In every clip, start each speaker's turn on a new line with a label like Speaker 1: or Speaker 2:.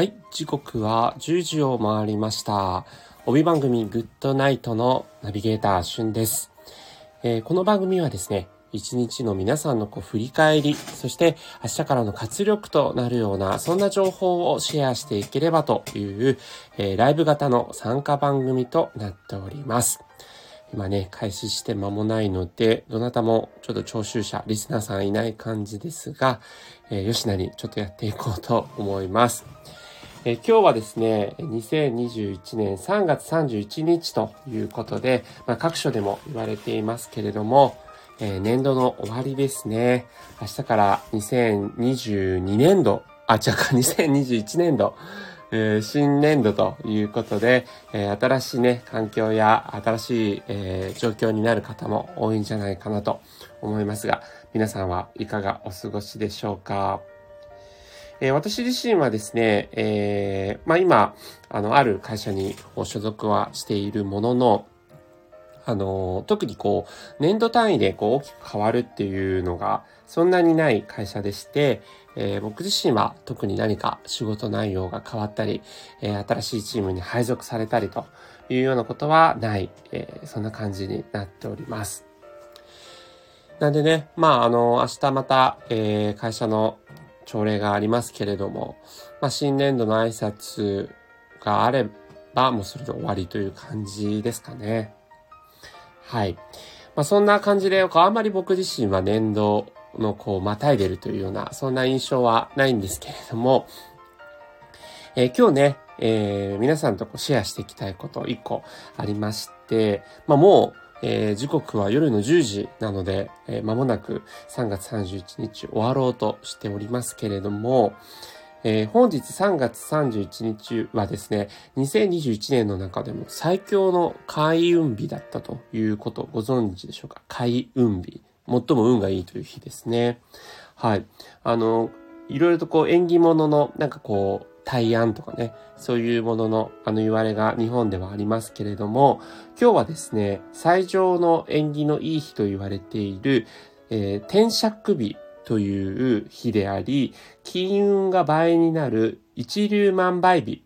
Speaker 1: はい、時刻は10時を回りました。帯番組グッドナイトのナビゲーター、しゅんです。えー、この番組はですね、一日の皆さんのこう振り返り、そして明日からの活力となるような、そんな情報をシェアしていければという、えー、ライブ型の参加番組となっております。今ね、開始して間もないので、どなたもちょっと聴衆者、リスナーさんいない感じですが、えー、よしなにちょっとやっていこうと思います。え、今日はですね、2021年3月31日ということで、まあ、各所でも言われていますけれども、えー、年度の終わりですね。明日から2022年度、あ、違うか、2021年度、えー、新年度ということで、えー、新しいね、環境や新しい、え、状況になる方も多いんじゃないかなと思いますが、皆さんはいかがお過ごしでしょうか？え私自身はですね、えまあ、今、あの、ある会社に所属はしているものの、あの、特にこう、年度単位でこう大きく変わるっていうのが、そんなにない会社でして、えー、僕自身は特に何か仕事内容が変わったり、えー、新しいチームに配属されたりというようなことはない、えー、そんな感じになっております。なんでね、まあ、あの、明日また、え会社の朝礼がありますけれども、まあ、新年度の挨拶があれば、もうそれで終わりという感じですかね。はい。まあ、そんな感じで、あんまり僕自身は年度のこう、またいでるというような、そんな印象はないんですけれども、えー、今日ね、えー、皆さんとこうシェアしていきたいこと1個ありまして、まあ、もう、えー、時刻は夜の10時なので、えー、間もなく3月31日終わろうとしておりますけれども、えー、本日3月31日はですね、2021年の中でも最強の開運日だったということをご存知でしょうか？開運日。最も運がいいという日ですね。はい。あの、いろいろとこう縁起物のなんかこう、対案とかね、そういうもののあの言われが日本ではありますけれども、今日はですね、最上の縁起のいい日と言われている、えー、天釈日という日であり、金運が倍になる一粒万倍日、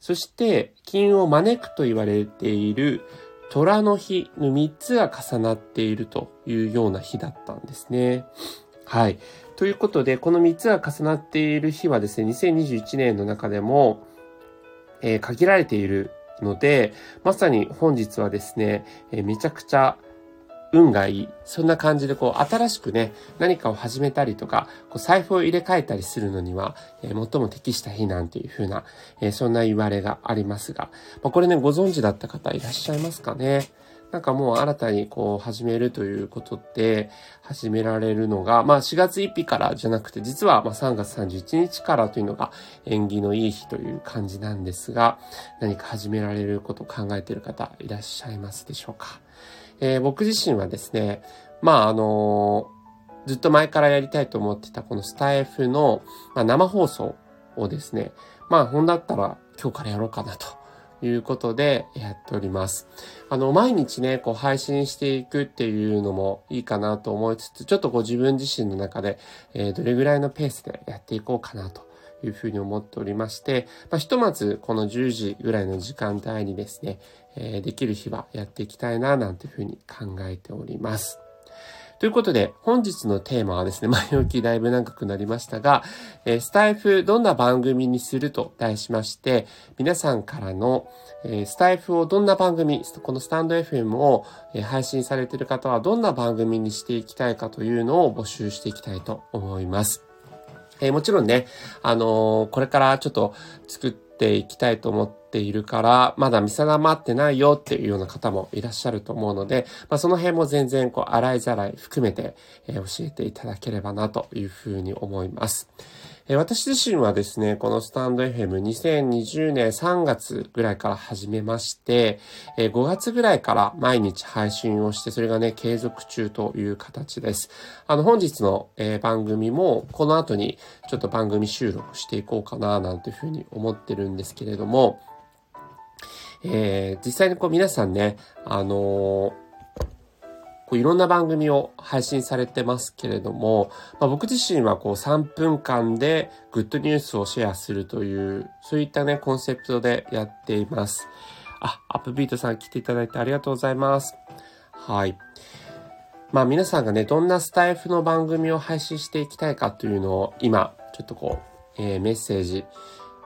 Speaker 1: そして金運を招くと言われている虎の日の3つが重なっているというような日だったんですね。はい。ということで、この3つが重なっている日はですね、2021年の中でも、えー、限られているので、まさに本日はですね、えー、めちゃくちゃ運がいい。そんな感じで、こう、新しくね、何かを始めたりとか、こう財布を入れ替えたりするのには、えー、最も適した日なんていう風な、えー、そんな言われがありますが、まあ、これね、ご存知だった方いらっしゃいますかね。なんかもう新たにこう始めるということで始められるのが、まあ4月1日からじゃなくて実はまあ3月31日からというのが縁起のいい日という感じなんですが、何か始められることを考えている方いらっしゃいますでしょうか。えー、僕自身はですね、まああの、ずっと前からやりたいと思ってたこのスタイフの、生放送をですね、まあ本だったら今日からやろうかなということでやっております。あの、毎日ね、こう配信していくっていうのもいいかなと思いつつ、ちょっとこう自分自身の中で、えー、どれぐらいのペースでやっていこうかなというふうに思っておりまして、まあ、ひとまずこの10時ぐらいの時間帯にですね、えー、できる日はやっていきたいな、なんていうふうに考えております。ということで、本日のテーマはですね、前置きだいぶ長くなりましたが、えスタイフどんな番組にすると題しまして、皆さんからの、えスタイフをどんな番組、このスタンド FM を、え配信されている方はどんな番組にしていきたいかというのを募集していきたいと思います。えもちろんね、あのこれからちょっと作っていきたいと思ってっているから、まだ見定まってないよっていうような方もいらっしゃると思うので、まあ、その辺も全然こう洗いざらい含めて、え教えていただければなというふうに思います。え私自身はですね、このスタンド FM2020 年3月ぐらいから始めまして、え5月ぐらいから毎日配信をして、それがね、継続中という形です。あの、本日の、え番組も、この後にちょっと番組収録していこうかな、なんていうふうに思ってるんですけれども、えー、実際にこう皆さんね、あのーこういろんな番組を配信されてますけれども、まあ、僕自身はこう3分間でグッドニュースをシェアするという、そういったね、コンセプトでやっています。あ、アップビートさん来ていただいてありがとうございます。はい。まあ皆さんがね、どんなスタイフの番組を配信していきたいかというのを今、ちょっとこう、えー、メッセージ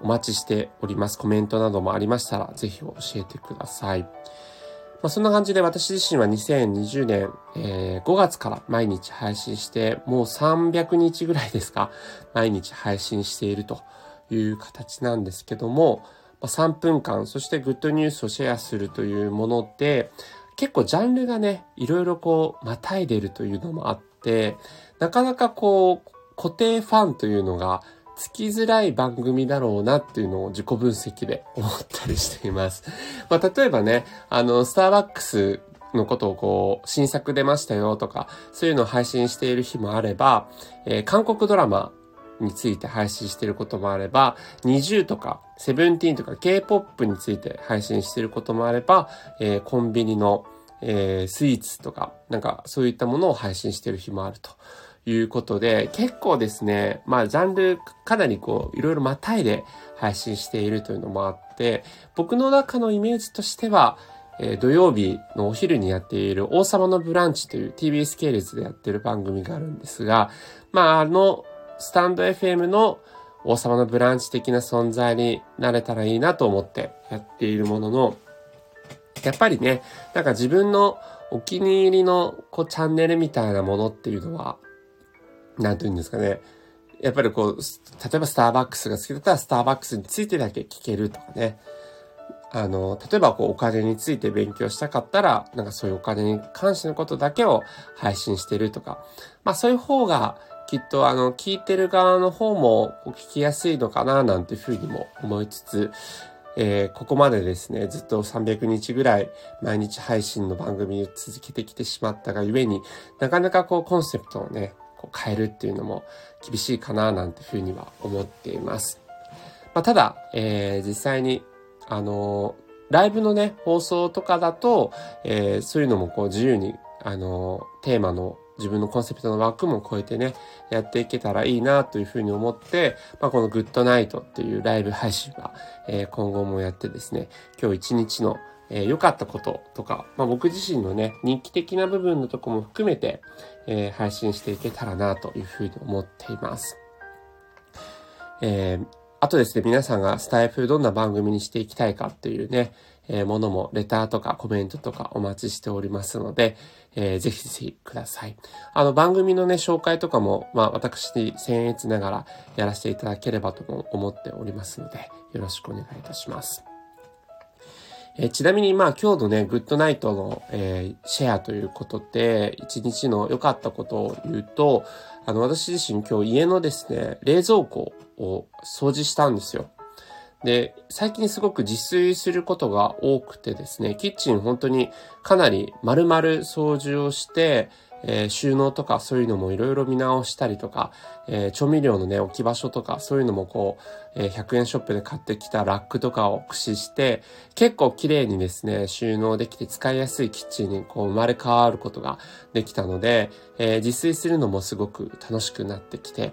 Speaker 1: お待ちしております。コメントなどもありましたら、ぜひ教えてください。まあ、そんな感じで私自身は2020年、えー、5月から毎日配信して、もう300日ぐらいですか、毎日配信しているという形なんですけども、まあ、3分間、そしてグッドニュースをシェアするというもので、結構ジャンルがね、いろいろこう、またいでるというのもあって、なかなかこう、固定ファンというのがつきづらい番組だろうなっていうのを自己分析で思ったりしています。まあ、例えばね、あの、スターバックスのことをこう、新作出ましたよとか、そういうのを配信している日もあれば、えー、韓国ドラマについて配信していることもあれば、20とか、セブンティーンとか K-POP について配信していることもあれば、えー、コンビニの、えー、スイーツとか、なんかそういったものを配信している日もあるということで、結構ですね、まあジャンルかなりこう、いろいろまたいで配信しているというのもあって、僕の中のイメージとしては、えー、土曜日のお昼にやっている王様のブランチという TBS 系列でやってる番組があるんですが、まああの、スタンド FM の王様のブランチ的な存在になれたらいいなと思ってやっているものの、やっぱりね、なんか自分のお気に入りのこうチャンネルみたいなものっていうのは、なんて言うんですかね。やっぱりこう、例えばスターバックスが好きだったらスターバックスについてだけ聞けるとかね。あの、例えばこうお金について勉強したかったら、なんかそういうお金に関してのことだけを配信してるとか。まあそういう方がきっとあの、聞いてる側の方も聞きやすいのかななんていうふうにも思いつつ、えー、ここまでですね、ずっと300日ぐらい毎日配信の番組を続けてきてしまったがゆえになかなかこうコンセプトをね、こう変えるっていうのも厳しいかななんていうふうには思っています。まあ、ただ、えー、実際に、あのー、ライブのね、放送とかだと、えー、そういうのもこう自由に、あのテーマの自分のコンセプトの枠も超えてね、やっていけたらいいなというふうに思って、まあ、このグッドナイトっていうライブ配信は、えー、今後もやってですね、今日一日の、えー、かったこととか、まあ、僕自身のね、人気的な部分のとこも含めて、えー、配信していけたらなというふうに思っています。えー、あとですね、皆さんがスタイフどんな番組にしていきたいかっていうね、えー、ものもレターとかコメントとかお待ちしておりますので、えー、ぜひぜひください。あの番組のね、紹介とかも、まあ私僭越ながらやらせていただければとも思っておりますので、よろしくお願いいたします。えー、ちなみにまあ今日のね、グッドナイトの、えー、シェアということで、一日の良かったことを言うと、あの私自身今日家のですね、冷蔵庫を掃除したんですよ。で、最近すごく自炊することが多くてですね、キッチン本当にかなり丸々掃除をして、えー、収納とかそういうのもいろいろ見直したりとか、えー、調味料のね、置き場所とかそういうのもこう、えー、100円ショップで買ってきたラックとかを駆使して、結構綺麗にですね、収納できて使いやすいキッチンにこう生まれ変わることができたので、え自炊するのもすごく楽しくなってきて、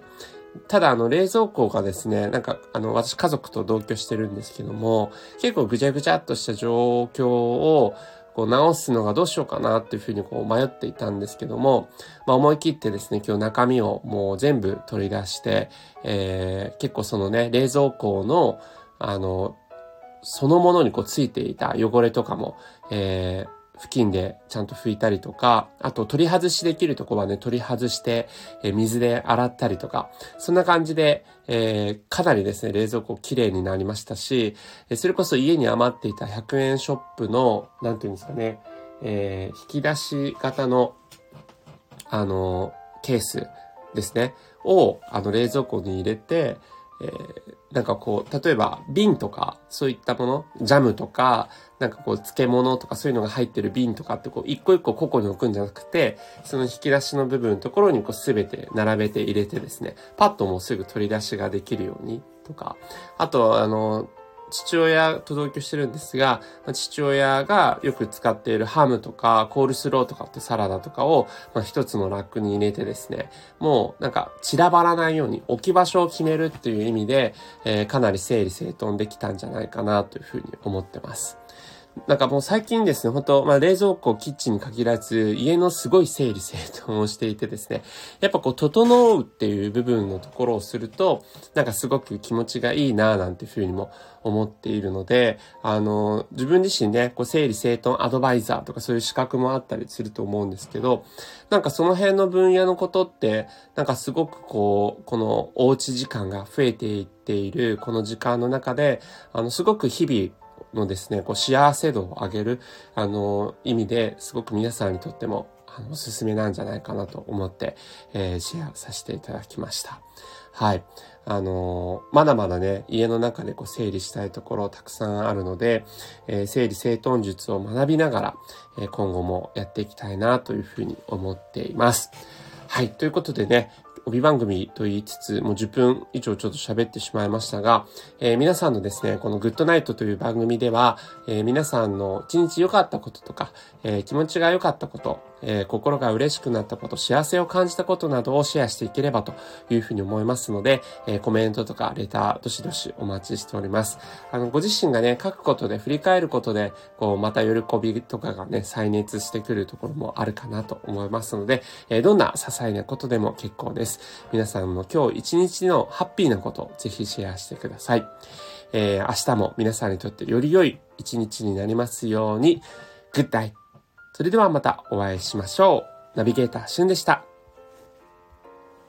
Speaker 1: ただ、あの、冷蔵庫がですね、なんか、あの、私家族と同居してるんですけども、結構ぐちゃぐちゃっとした状況を、こう直すのがどうしようかなっていうふうにこう迷っていたんですけども、まあ思い切ってですね、今日中身をもう全部取り出して、えー、結構そのね、冷蔵庫の、あの、そのものにこうついていた汚れとかも、えー、付近でちゃんと拭いたりとか、あと取り外しできるとこはね、取り外して、え水で洗ったりとか、そんな感じで、えー、かなりですね、冷蔵庫綺麗になりましたし、えそれこそ家に余っていた100円ショップの、なんていうんですかね、えー、引き出し型の、あの、ケースですね、を、あの、冷蔵庫に入れて、えー、なんかこう、例えば瓶とか、そういったもの、ジャムとか、なんかこう、漬物とかそういうのが入ってる瓶とかってこう、一個一個個々に置くんじゃなくて、その引き出しの部分のところにこう、すべて並べて入れてですね、パッともうすぐ取り出しができるようにとか、あと、あの、父親と同居してるんですが、父親がよく使っているハムとかコールスローとかってサラダとかを、まあ、一つのラックに入れてですね、もうなんか散らばらないように置き場所を決めるっていう意味で、えー、かなり整理整頓できたんじゃないかなというふうに思ってます。なんかもう最近ですね、本当まあ冷蔵庫、キッチンに限らず、家のすごい整理整頓をしていてですね、やっぱこう、整うっていう部分のところをすると、なんかすごく気持ちがいいなぁなんていうふうにも思っているので、あの、自分自身ね、こう、整理整頓アドバイザーとかそういう資格もあったりすると思うんですけど、なんかその辺の分野のことって、なんかすごくこう、このおうち時間が増えていっている、この時間の中で、あの、すごく日々、のですね、こう幸せ度を上げる、あの、意味ですごく皆さんにとっても、あの、おすすめなんじゃないかなと思って、えー、シェアさせていただきました。はい。あのー、まだまだね、家の中でこう整理したいところたくさんあるので、えー、整理整頓術を学びながら、えー、今後もやっていきたいなというふうに思っています。はい。ということでね、帯番組と言いつつ、もう10分以上ちょっと喋ってしまいましたが、えー、皆さんのですね、このグッドナイトという番組では、えー、皆さんの一日良かったこととか、えー、気持ちが良かったこと、えー、心が嬉しくなったこと、幸せを感じたことなどをシェアしていければというふうに思いますので、えー、コメントとかレター、どしどしお待ちしております。あの、ご自身がね、書くことで、振り返ることで、こう、また喜びとかがね、再熱してくるところもあるかなと思いますので、えー、どんな些細なことでも結構です。皆さんの今日一日のハッピーなこと、ぜひシェアしてください。えー、明日も皆さんにとってより良い一日になりますように、グッダイそれではまたお会いしましょう。ナビゲーターしゅんでした。